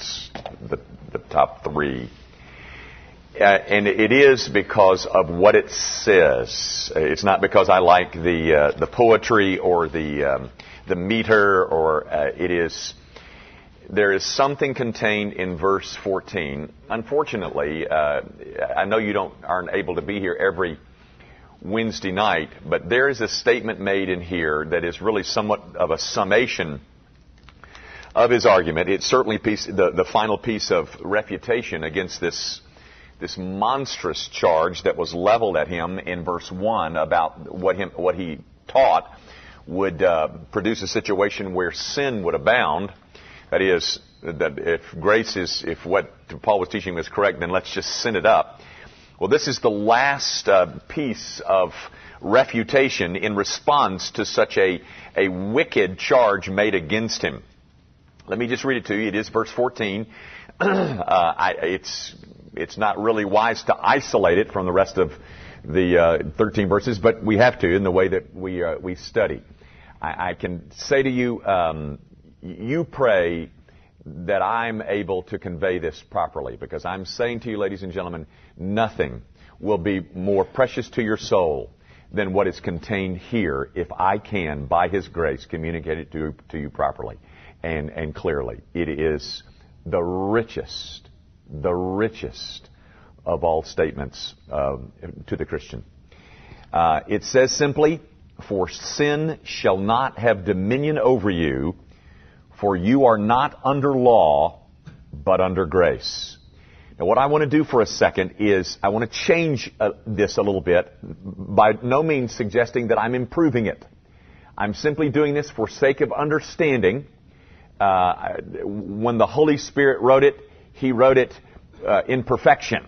amongst the, the top three. Uh, and it is because of what it says. It's not because I like the uh, the poetry or the um, the meter, or uh, it is. There is something contained in verse 14. Unfortunately, uh, I know you don't aren't able to be here every Wednesday night, but there is a statement made in here that is really somewhat of a summation of his argument. It's certainly piece, the, the final piece of refutation against this this monstrous charge that was leveled at him in verse 1 about what, him, what he taught would uh, produce a situation where sin would abound. That is, that if grace is, if what Paul was teaching was correct, then let's just sin it up. Well, this is the last uh, piece of refutation in response to such a, a wicked charge made against him. Let me just read it to you. It is verse 14. uh, I, it's it's not really wise to isolate it from the rest of the uh, 13 verses, but we have to in the way that we uh, we study. I, I, can say to you, um, you pray that I'm able to convey this properly, because I'm saying to you, ladies and gentlemen, nothing will be more precious to your soul than what is contained here if I can, by His grace, communicate it to, to you properly and, and clearly. It is the richest the richest of all statements um, to the Christian. Uh, it says simply, For sin shall not have dominion over you, for you are not under law, but under grace. Now, what I want to do for a second is I want to change uh, this a little bit, by no means suggesting that I'm improving it. I'm simply doing this for sake of understanding. Uh, when the Holy Spirit wrote it, he wrote it uh, in perfection.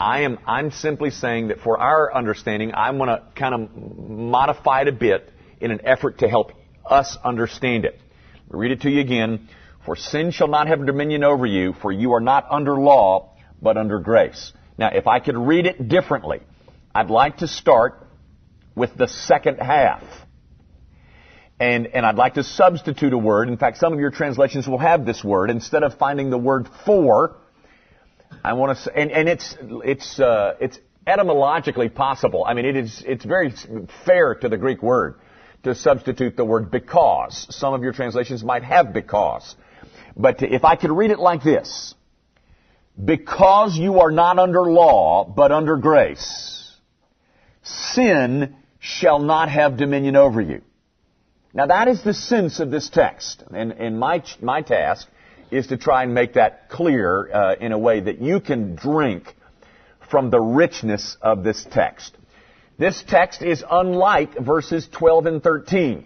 I am, I'm simply saying that for our understanding, I'm going to kind of modify it a bit in an effort to help us understand it. Read it to you again. For sin shall not have dominion over you, for you are not under law, but under grace. Now, if I could read it differently, I'd like to start with the second half. And, and I'd like to substitute a word. In fact, some of your translations will have this word. Instead of finding the word for, I want to say, and, and it's, it's, uh, it's etymologically possible. I mean, it is, it's very fair to the Greek word to substitute the word because. Some of your translations might have because. But if I could read it like this, because you are not under law, but under grace, sin shall not have dominion over you. Now that is the sense of this text. And, and my, my task is to try and make that clear uh, in a way that you can drink from the richness of this text. This text is unlike verses 12 and 13.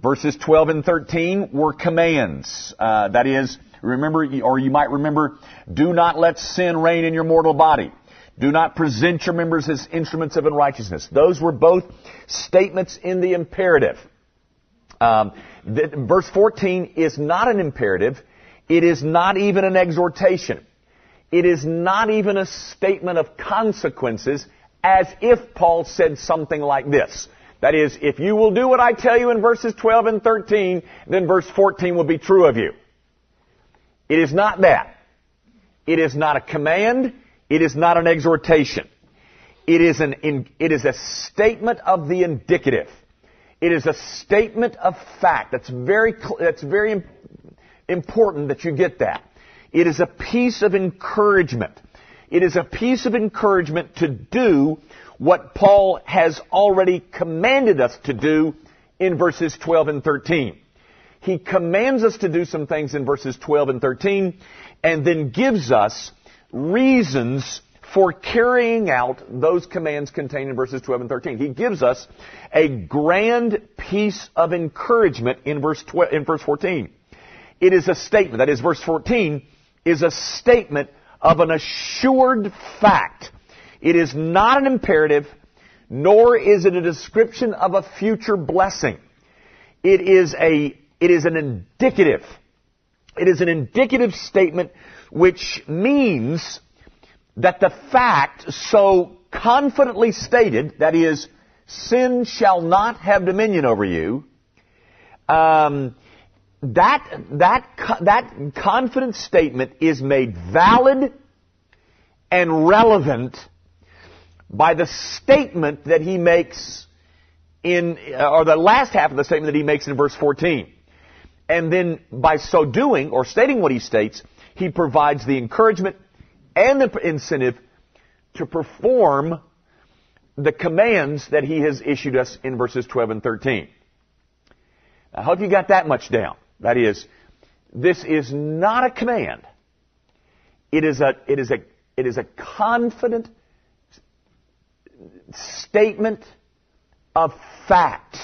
Verses 12 and 13 were commands. Uh, that is, remember, or you might remember, do not let sin reign in your mortal body. Do not present your members as instruments of unrighteousness. Those were both statements in the imperative. Um, verse 14 is not an imperative. It is not even an exhortation. It is not even a statement of consequences as if Paul said something like this. That is, if you will do what I tell you in verses 12 and 13, then verse 14 will be true of you. It is not that. It is not a command. It is not an exhortation. It is an, it is a statement of the indicative. It is a statement of fact. That's very, that's very important that you get that. It is a piece of encouragement. It is a piece of encouragement to do what Paul has already commanded us to do in verses 12 and 13. He commands us to do some things in verses 12 and 13 and then gives us reasons for carrying out those commands contained in verses 12 and 13. He gives us a grand piece of encouragement in verse 12, in verse 14. It is a statement, that is verse 14, is a statement of an assured fact. It is not an imperative, nor is it a description of a future blessing. It is a, it is an indicative. It is an indicative statement which means that the fact so confidently stated, that is, sin shall not have dominion over you, um, that, that, that confident statement is made valid and relevant by the statement that he makes in, or the last half of the statement that he makes in verse 14. And then by so doing, or stating what he states, he provides the encouragement and the incentive to perform the commands that he has issued us in verses 12 and 13. I hope you got that much down. That is, this is not a command. It is a, it is a, it is a confident statement of fact.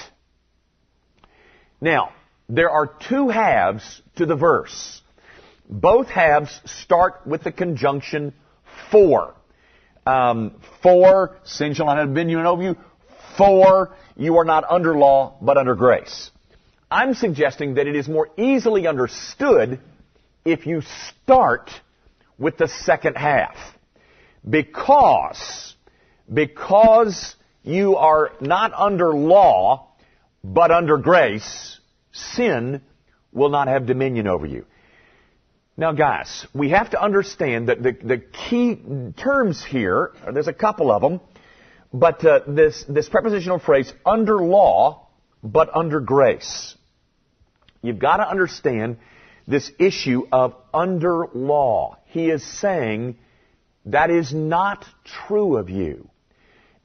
Now, there are two halves to the verse. Both halves start with the conjunction for. Um, for, sin shall not have dominion over you. For, you are not under law, but under grace. I'm suggesting that it is more easily understood if you start with the second half. Because, because you are not under law, but under grace, sin will not have dominion over you. Now guys, we have to understand that the, the key terms here, there's a couple of them, but uh, this, this prepositional phrase, under law, but under grace. You've got to understand this issue of under law. He is saying that is not true of you.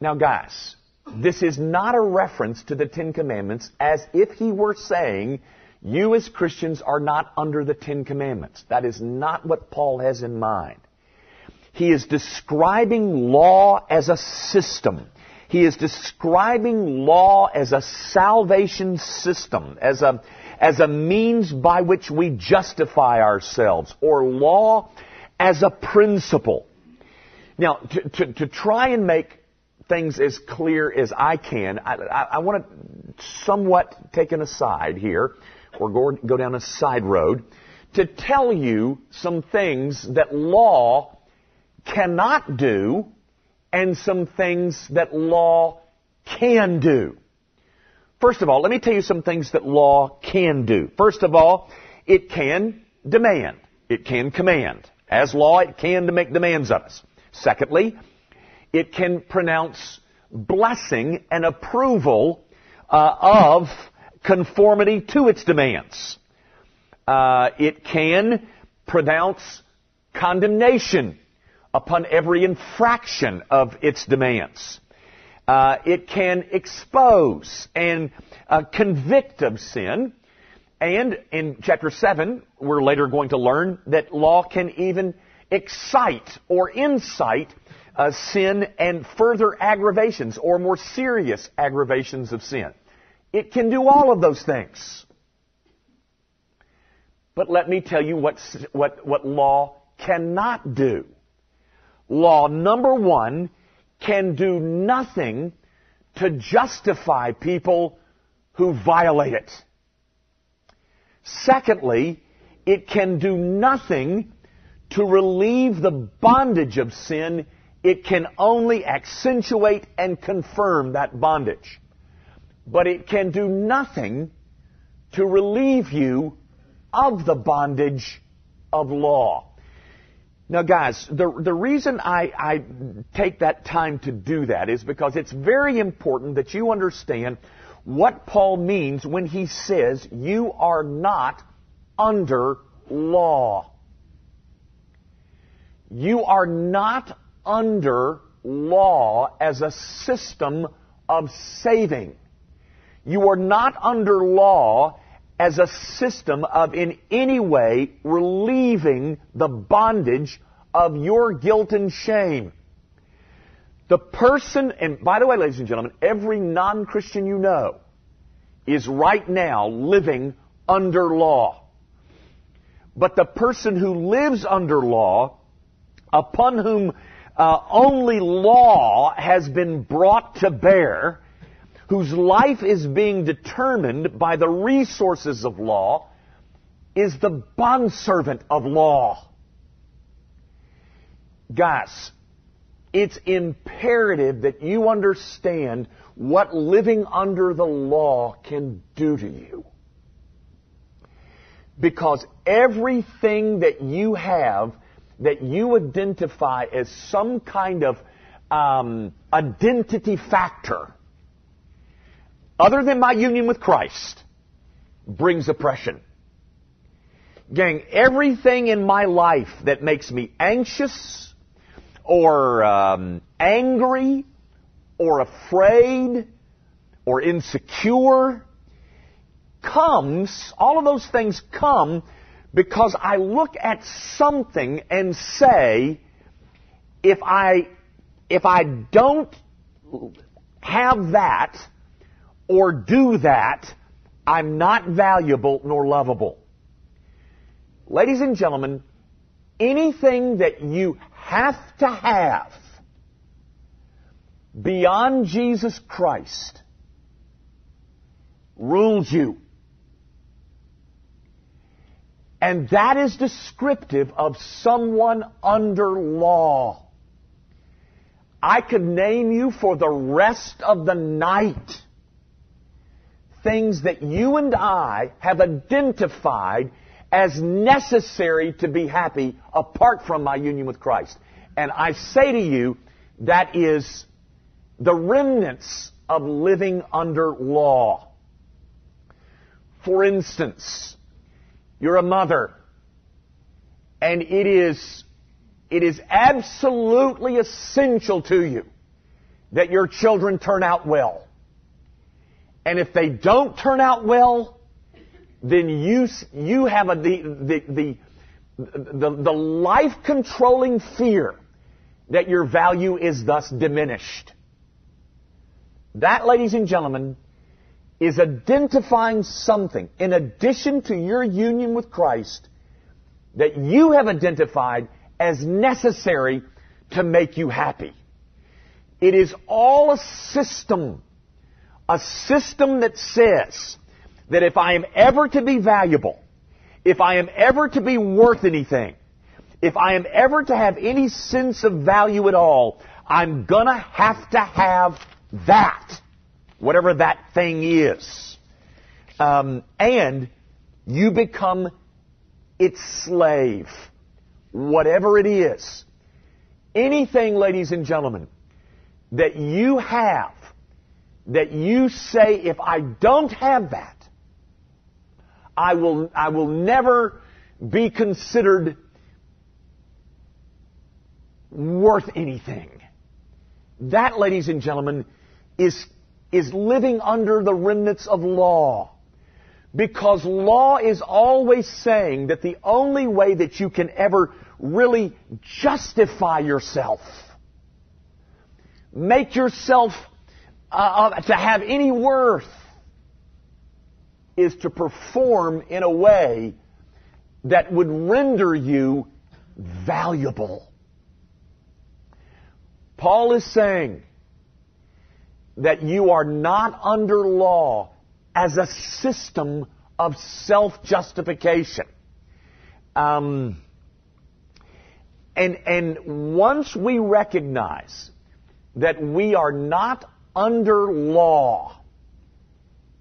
Now guys, this is not a reference to the Ten Commandments as if he were saying you as Christians are not under the Ten Commandments. That is not what Paul has in mind. He is describing law as a system. He is describing law as a salvation system, as a, as a means by which we justify ourselves, or law as a principle. Now, to, to, to try and make things as clear as I can, I, I, I want to somewhat take an aside here, or go, go down a side road, to tell you some things that law cannot do and some things that law can do. First of all, let me tell you some things that law can do. First of all, it can demand. It can command. As law, it can to make demands of us. Secondly, it can pronounce blessing and approval uh, of conformity to its demands. Uh, it can pronounce condemnation upon every infraction of its demands. Uh, it can expose and uh, convict of sin. And in chapter 7, we're later going to learn that law can even excite or incite uh, sin and further aggravations or more serious aggravations of sin. It can do all of those things. But let me tell you what, what, what law cannot do. Law number one can do nothing to justify people who violate it. Secondly, it can do nothing to relieve the bondage of sin it can only accentuate and confirm that bondage. But it can do nothing to relieve you of the bondage of law. Now guys, the, the reason I, I take that time to do that is because it's very important that you understand what Paul means when he says you are not under law. You are not under law as a system of saving. You are not under law as a system of in any way relieving the bondage of your guilt and shame. The person, and by the way, ladies and gentlemen, every non-Christian you know is right now living under law. But the person who lives under law, upon whom uh, only law has been brought to bear, whose life is being determined by the resources of law, is the bondservant of law. Guys, it's imperative that you understand what living under the law can do to you. Because everything that you have that you identify as some kind of um, identity factor, other than my union with Christ, brings oppression. Gang, everything in my life that makes me anxious or um, angry or afraid or insecure comes, all of those things come because I look at something and say, if I, if I don't have that or do that, I'm not valuable nor lovable. Ladies and gentlemen, anything that you have to have beyond Jesus Christ rules you. And that is descriptive of someone under law. I could name you for the rest of the night things that you and I have identified as necessary to be happy apart from my union with Christ. And I say to you, that is the remnants of living under law. For instance, you're a mother, and it is, it is absolutely essential to you that your children turn out well. And if they don't turn out well, then you, you have a, the, the, the, the, the life controlling fear that your value is thus diminished. That, ladies and gentlemen, is identifying something in addition to your union with Christ that you have identified as necessary to make you happy. It is all a system. A system that says that if I am ever to be valuable, if I am ever to be worth anything, if I am ever to have any sense of value at all, I'm gonna have to have that whatever that thing is. Um, and you become its slave, whatever it is. Anything, ladies and gentlemen, that you have, that you say, if I don't have that, I will, I will never be considered worth anything. That, ladies and gentlemen, is is living under the remnants of law. Because law is always saying that the only way that you can ever really justify yourself, make yourself uh, uh, to have any worth, is to perform in a way that would render you valuable. Paul is saying that you are not under law as a system of self-justification. Um, and, and once we recognize that we are not under law,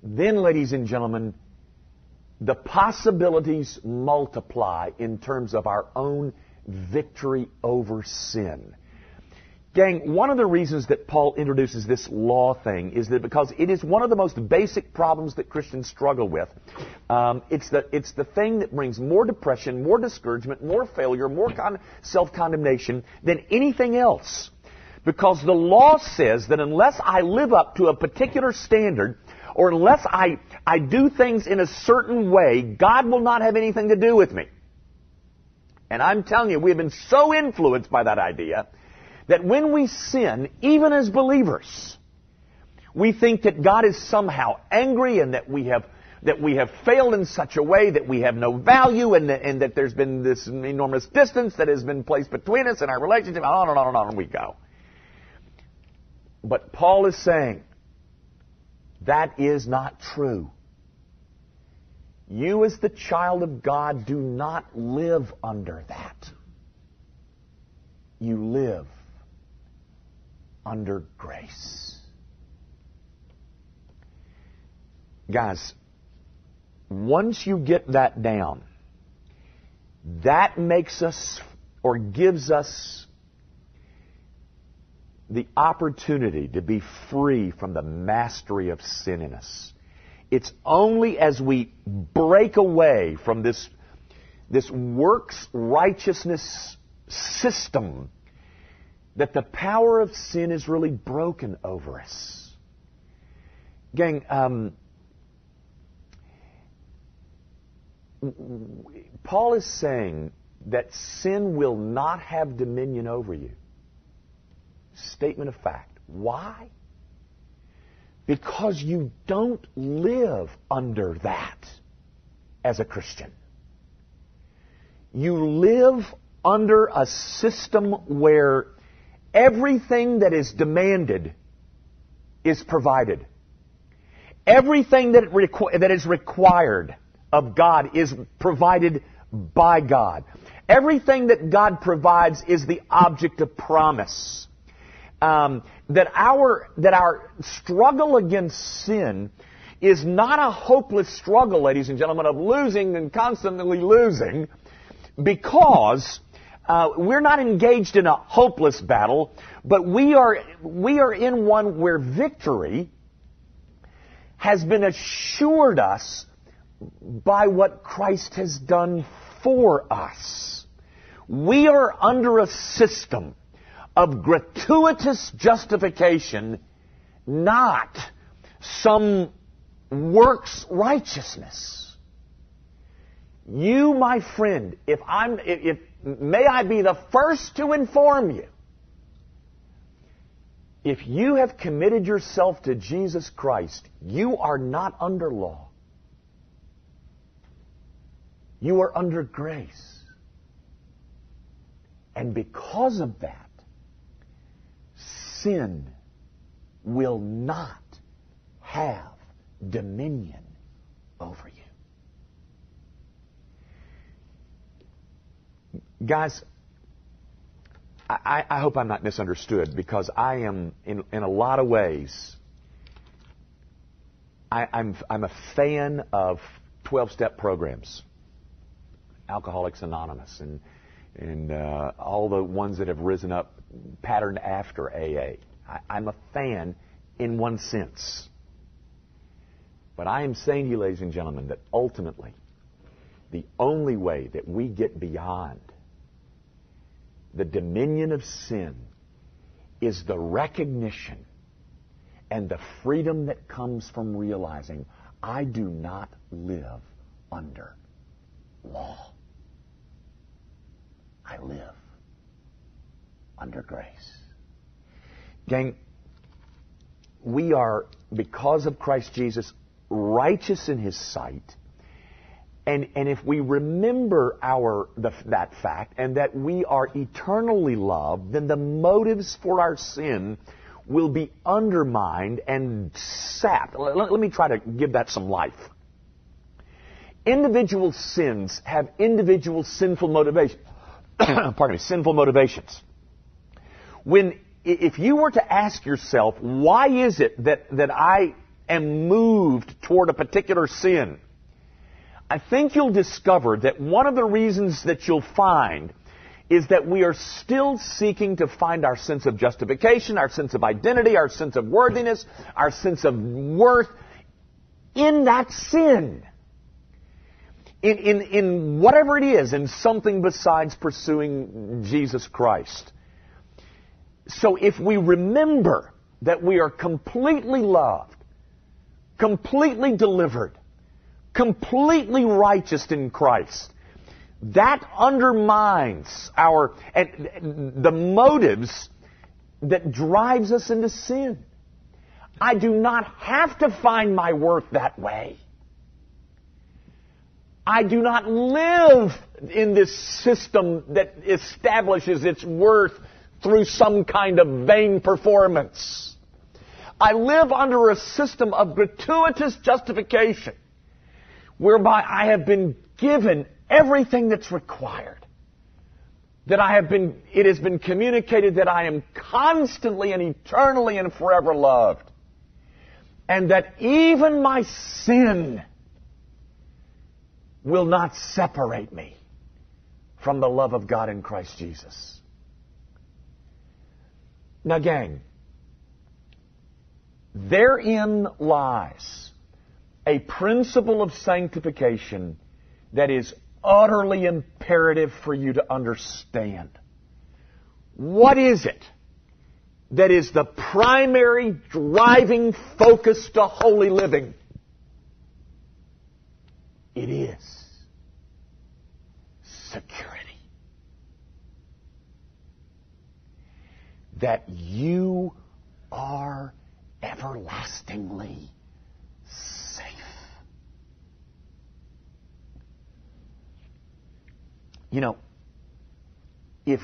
then, ladies and gentlemen, the possibilities multiply in terms of our own victory over sin. Gang, one of the reasons that Paul introduces this law thing is that because it is one of the most basic problems that Christians struggle with. Um, it's, the, it's the thing that brings more depression, more discouragement, more failure, more con- self-condemnation than anything else. Because the law says that unless I live up to a particular standard, or unless I, I do things in a certain way, God will not have anything to do with me. And I'm telling you, we have been so influenced by that idea that when we sin, even as believers, we think that God is somehow angry and that we have that we have failed in such a way that we have no value and that, and that there's been this enormous distance that has been placed between us and our relationship, on and on and on and we go. But Paul is saying that is not true. You as the child of God do not live under that. You live under grace. Guys, once you get that down, that makes us or gives us the opportunity to be free from the mastery of sin in us. It's only as we break away from this, this works righteousness system that the power of sin is really broken over us. Gang, um, Paul is saying that sin will not have dominion over you. Statement of fact. Why? Because you don't live under that as a Christian. You live under a system where everything that is demanded is provided. Everything that, requ- that is required of God is provided by God. Everything that God provides is the object of promise. Um, that our that our struggle against sin is not a hopeless struggle, ladies and gentlemen, of losing and constantly losing, because uh, we're not engaged in a hopeless battle, but we are we are in one where victory has been assured us by what Christ has done for us. We are under a system of gratuitous justification, not some works righteousness. You, my friend, if I'm, if, if, may I be the first to inform you, if you have committed yourself to Jesus Christ, you are not under law. You are under grace. And because of that, sin will not have dominion over you. Guys, I, I, hope I'm not misunderstood because I am, in, in a lot of ways, I, I'm, I'm a fan of 12 step programs. Alcoholics Anonymous and and uh, all the ones that have risen up patterned after AA. I, I'm a fan in one sense. But I am saying to you, ladies and gentlemen, that ultimately, the only way that we get beyond the dominion of sin is the recognition and the freedom that comes from realizing I do not live under law. I live under grace. Gang, we are, because of Christ Jesus, righteous in His sight. And, and if we remember our, the, that fact and that we are eternally loved, then the motives for our sin will be undermined and sapped. Let, let me try to give that some life. Individual sins have individual sinful motivations. pardon me, sinful motivations. When, if you were to ask yourself, why is it that, that I am moved toward a particular sin? I think you'll discover that one of the reasons that you'll find is that we are still seeking to find our sense of justification, our sense of identity, our sense of worthiness, our sense of worth in that sin in, in, in whatever it is, in something besides pursuing Jesus Christ. So if we remember that we are completely loved, completely delivered, completely righteous in Christ, that undermines our and the motives that drives us into sin. I do not have to find my worth that way. I do not live in this system that establishes its worth through some kind of vain performance. I live under a system of gratuitous justification whereby I have been given everything that's required. That I have been, it has been communicated that I am constantly and eternally and forever loved. And that even my sin will not separate me from the love of God in Christ Jesus. Now, gang, therein lies a principle of sanctification that is utterly imperative for you to understand. What is it that is the primary driving focus to holy living? It is security. That you are everlastingly safe. You know, if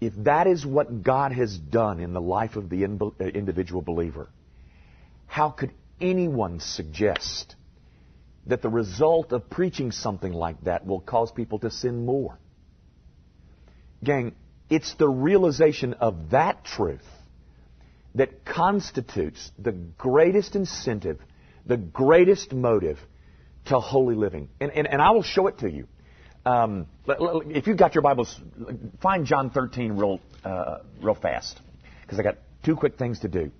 if that is what God has done in the life of the uh, individual believer, how could anyone suggest that the result of preaching something like that will cause people to sin more? Gang, it's the realization of that truth that constitutes the greatest incentive, the greatest motive to holy living. And, and, and I will show it to you. Um, if you've got your Bibles, find John 13 real, uh, real fast, because I got two quick things to do.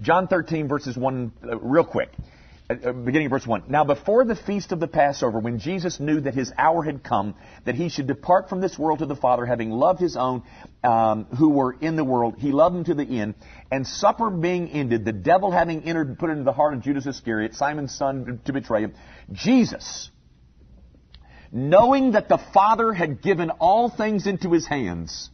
John 13, verses 1, uh, real quick. Uh, uh, beginning of verse 1. Now before the feast of the Passover, when Jesus knew that his hour had come, that he should depart from this world to the Father, having loved his own um, who were in the world, he loved them to the end. And supper being ended, the devil having entered, put into the heart of Judas Iscariot, Simon's son, to betray him, Jesus, knowing that the Father had given all things into his hands,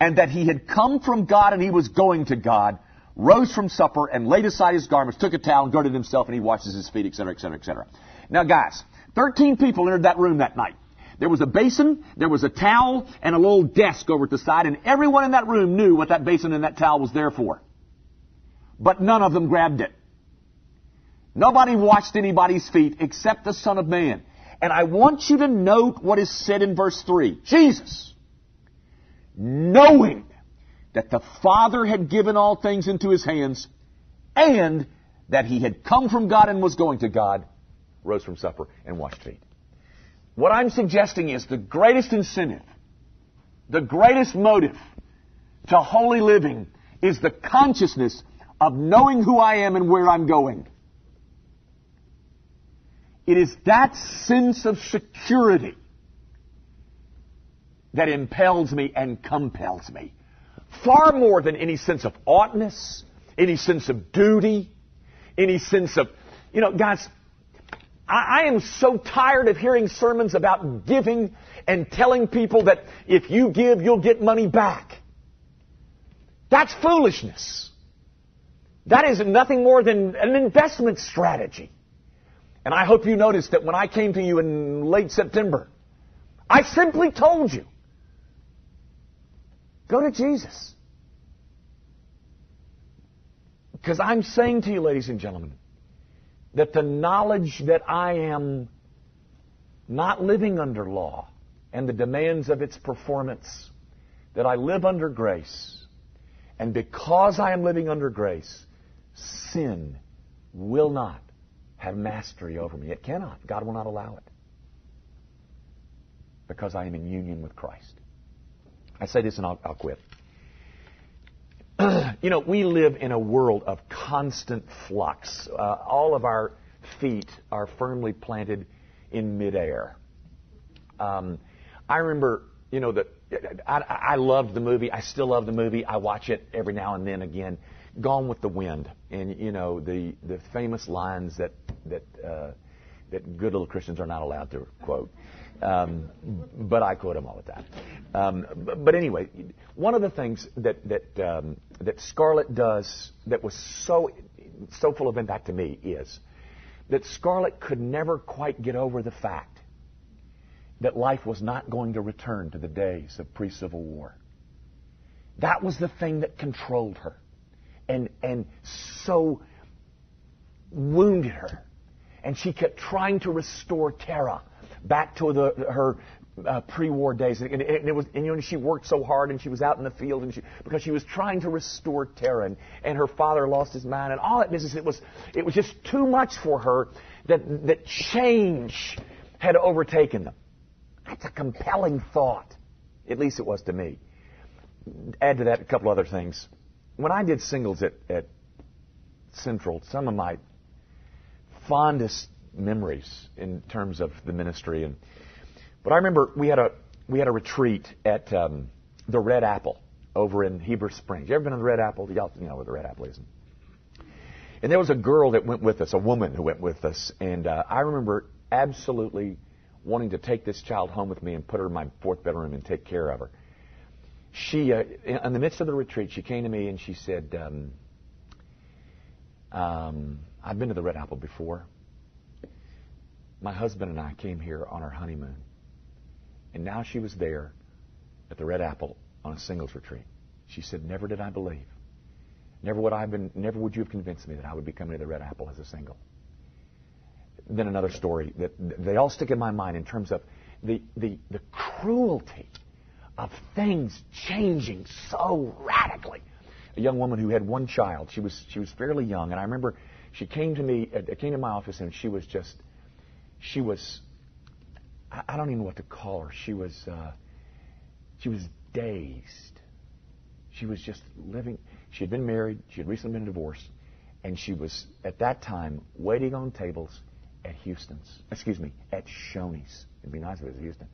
and that he had come from God and he was going to God, rose from supper and laid aside his garments, took a towel and girded himself, and he washes his feet, etc., etc., etc. Now, guys, 13 people entered that room that night. There was a basin, there was a towel, and a little desk over at the side, and everyone in that room knew what that basin and that towel was there for. But none of them grabbed it. Nobody washed anybody's feet except the Son of Man. And I want you to note what is said in verse 3. Jesus, knowing that the Father had given all things into his hands, and that he had come from God and was going to God, rose from supper and washed feet. What I'm suggesting is the greatest incentive, the greatest motive to holy living is the consciousness of knowing who I am and where I'm going. It is that sense of security that impels me and compels me far more than any sense of oughtness, any sense of duty, any sense of, you know, guys, I, I am so tired of hearing sermons about giving and telling people that if you give, you'll get money back. That's foolishness. That is nothing more than an investment strategy. And I hope you noticed that when I came to you in late September, I simply told you Go to Jesus. Because I'm saying to you, ladies and gentlemen, that the knowledge that I am not living under law and the demands of its performance, that I live under grace, and because I am living under grace, sin will not have mastery over me. It cannot. God will not allow it. Because I am in union with Christ. I say this and I'll, I'll quit. you know, we live in a world of constant flux. Uh, all of our feet are firmly planted in midair. Um, I remember, you know, that I, I loved the movie. I still love the movie. I watch it every now and then again. Gone with the Wind, and you know the the famous lines that that uh, that good little Christians are not allowed to quote. Um, but I quote him all the time. Um, but, anyway, one of the things that that um, that Scarlett does that was so so full of impact to me is that Scarlett could never quite get over the fact that life was not going to return to the days of pre-Civil War. That was the thing that controlled her, and and so wounded her, and she kept trying to restore Tara back to the, her uh, pre-war days, and, and, it was, and you know, she worked so hard, and she was out in the field, and she, because she was trying to restore Tara, and, and her father lost his mind, and all that business. It was, it was just too much for her that that change had overtaken them. That's a compelling thought. At least it was to me. Add to that a couple other things. When I did singles at, at Central, some of my fondest memories in terms of the ministry and but I remember we had a we had a retreat at um, the Red Apple over in Heber Springs. You ever been to the Red Apple? Y'all you know where the Red Apple is. And there was a girl that went with us, a woman who went with us, and uh, I remember absolutely wanting to take this child home with me and put her in my fourth bedroom and take care of her. She, uh, in the midst of the retreat, she came to me and she said, um, um, "I've been to the Red Apple before. My husband and I came here on our honeymoon." And now she was there at the Red Apple on a singles retreat. She said, Never did I believe. Never would I have been never would you have convinced me that I would be coming to the Red Apple as a single. Then another story that they all stick in my mind in terms of the, the, the cruelty of things changing so radically. A young woman who had one child, she was she was fairly young, and I remember she came to me, came to my office, and she was just, she was I don't even know what to call her. She was, uh, she was dazed. She was just living. She had been married. She had recently been divorced, and she was at that time waiting on tables at Houston's. Excuse me, at Shoney's. It'd be nice if it was Houston.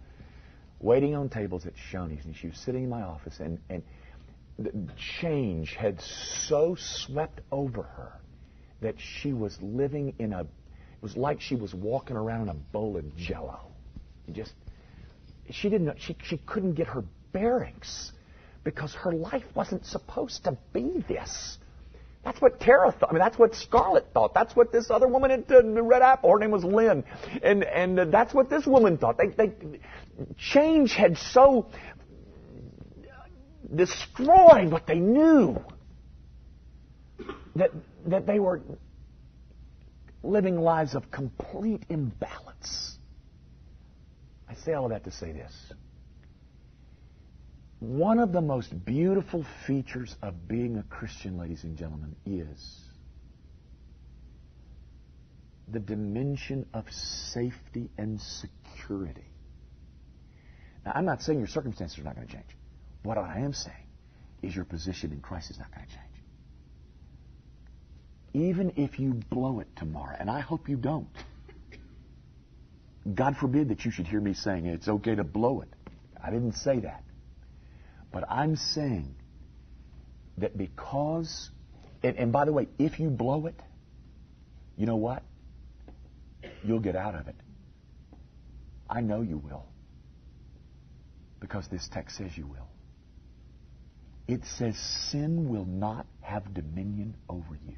Waiting on tables at Shoney's, and she was sitting in my office, and and the change had so swept over her that she was living in a. It was like she was walking around in a bowl of Jello just she didn't know, she, she couldn't get her bearings because her life wasn't supposed to be this. That's what Tara thought. I mean, that's what Scarlett thought. That's what this other woman at uh, Red Apple, her name was Lynn, and and uh, that's what this woman thought. They, they change had so destroyed what they knew that that they were living lives of complete imbalance. I say all of that to say this. One of the most beautiful features of being a Christian, ladies and gentlemen, is the dimension of safety and security. Now, I'm not saying your circumstances are not going to change. What I am saying is your position in Christ is not going to change. Even if you blow it tomorrow, and I hope you don't. God forbid that you should hear me saying it's okay to blow it. I didn't say that. But I'm saying that because, and, and, by the way, if you blow it, you know what? You'll get out of it. I know you will. Because this text says you will. It says sin will not have dominion over you.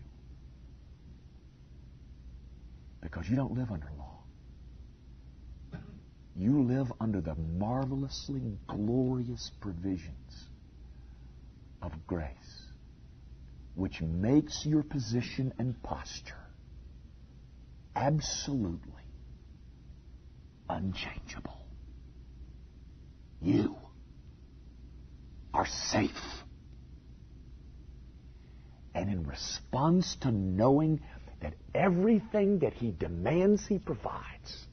Because you don't live under law you live under the marvelously glorious provisions of grace, which makes your position and posture absolutely unchangeable. You are safe. And in response to knowing that everything that He demands He provides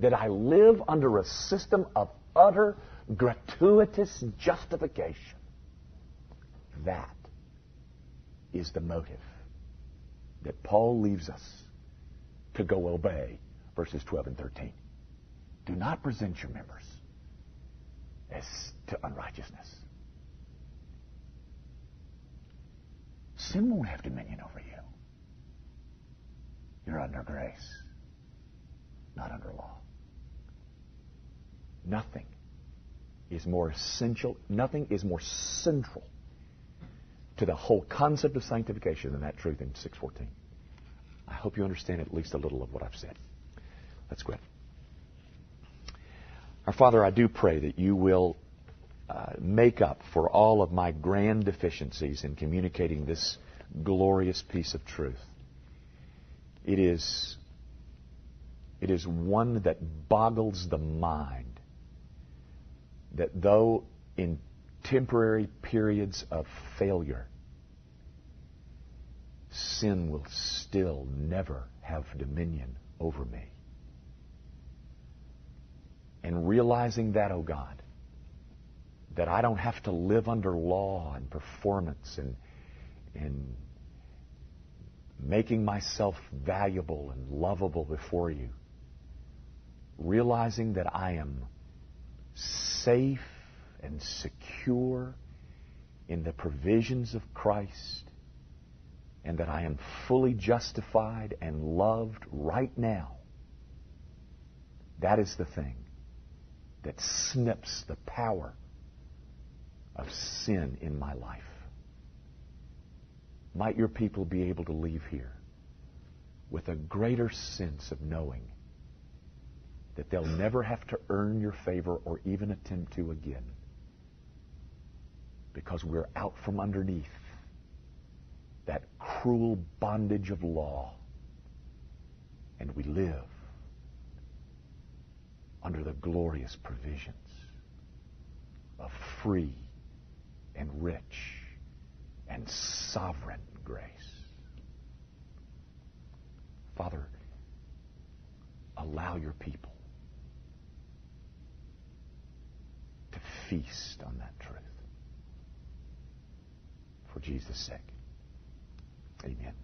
that I live under a system of utter gratuitous justification. That is the motive that Paul leaves us to go obey verses 12 and 13. Do not present your members as to unrighteousness. Sin won't have dominion over you. You're under grace, not under law. Nothing is more essential, nothing is more central to the whole concept of sanctification than that truth in 614. I hope you understand at least a little of what I've said. Let's quit. Our Father, I do pray that you will uh, make up for all of my grand deficiencies in communicating this glorious piece of truth. It is, it is one that boggles the mind that though in temporary periods of failure, sin will still never have dominion over me. And realizing that, oh God, that I don't have to live under law and performance and, and making myself valuable and lovable before you. Realizing that I am safe and secure in the provisions of Christ and that I am fully justified and loved right now. That is the thing that snips the power of sin in my life. Might your people be able to leave here with a greater sense of knowing that they'll never have to earn your favor or even attempt to again because we're out from underneath that cruel bondage of law and we live under the glorious provisions of free and rich and sovereign grace. Father, allow your people to feast on that truth. For Jesus' sake. Amen.